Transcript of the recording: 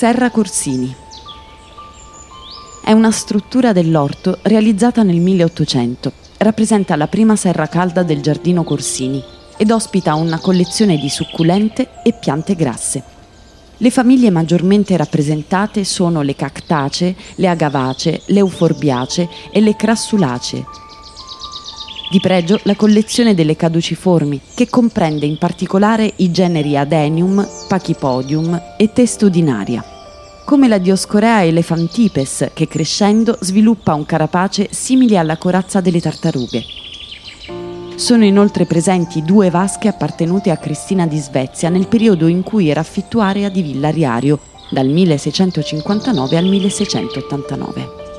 Serra Corsini. È una struttura dell'orto realizzata nel 1800. Rappresenta la prima serra calda del giardino Corsini ed ospita una collezione di succulente e piante grasse. Le famiglie maggiormente rappresentate sono le cactacee, le agavacee, le euforbiacee e le crassulacee. Di pregio la collezione delle caduciformi, che comprende in particolare i generi Adenium, Pachypodium e Testudinaria come la Dioscorea elefantipes, che crescendo sviluppa un carapace simile alla corazza delle tartarughe. Sono inoltre presenti due vasche appartenute a Cristina di Svezia nel periodo in cui era affittuaria di Villa Riario, dal 1659 al 1689.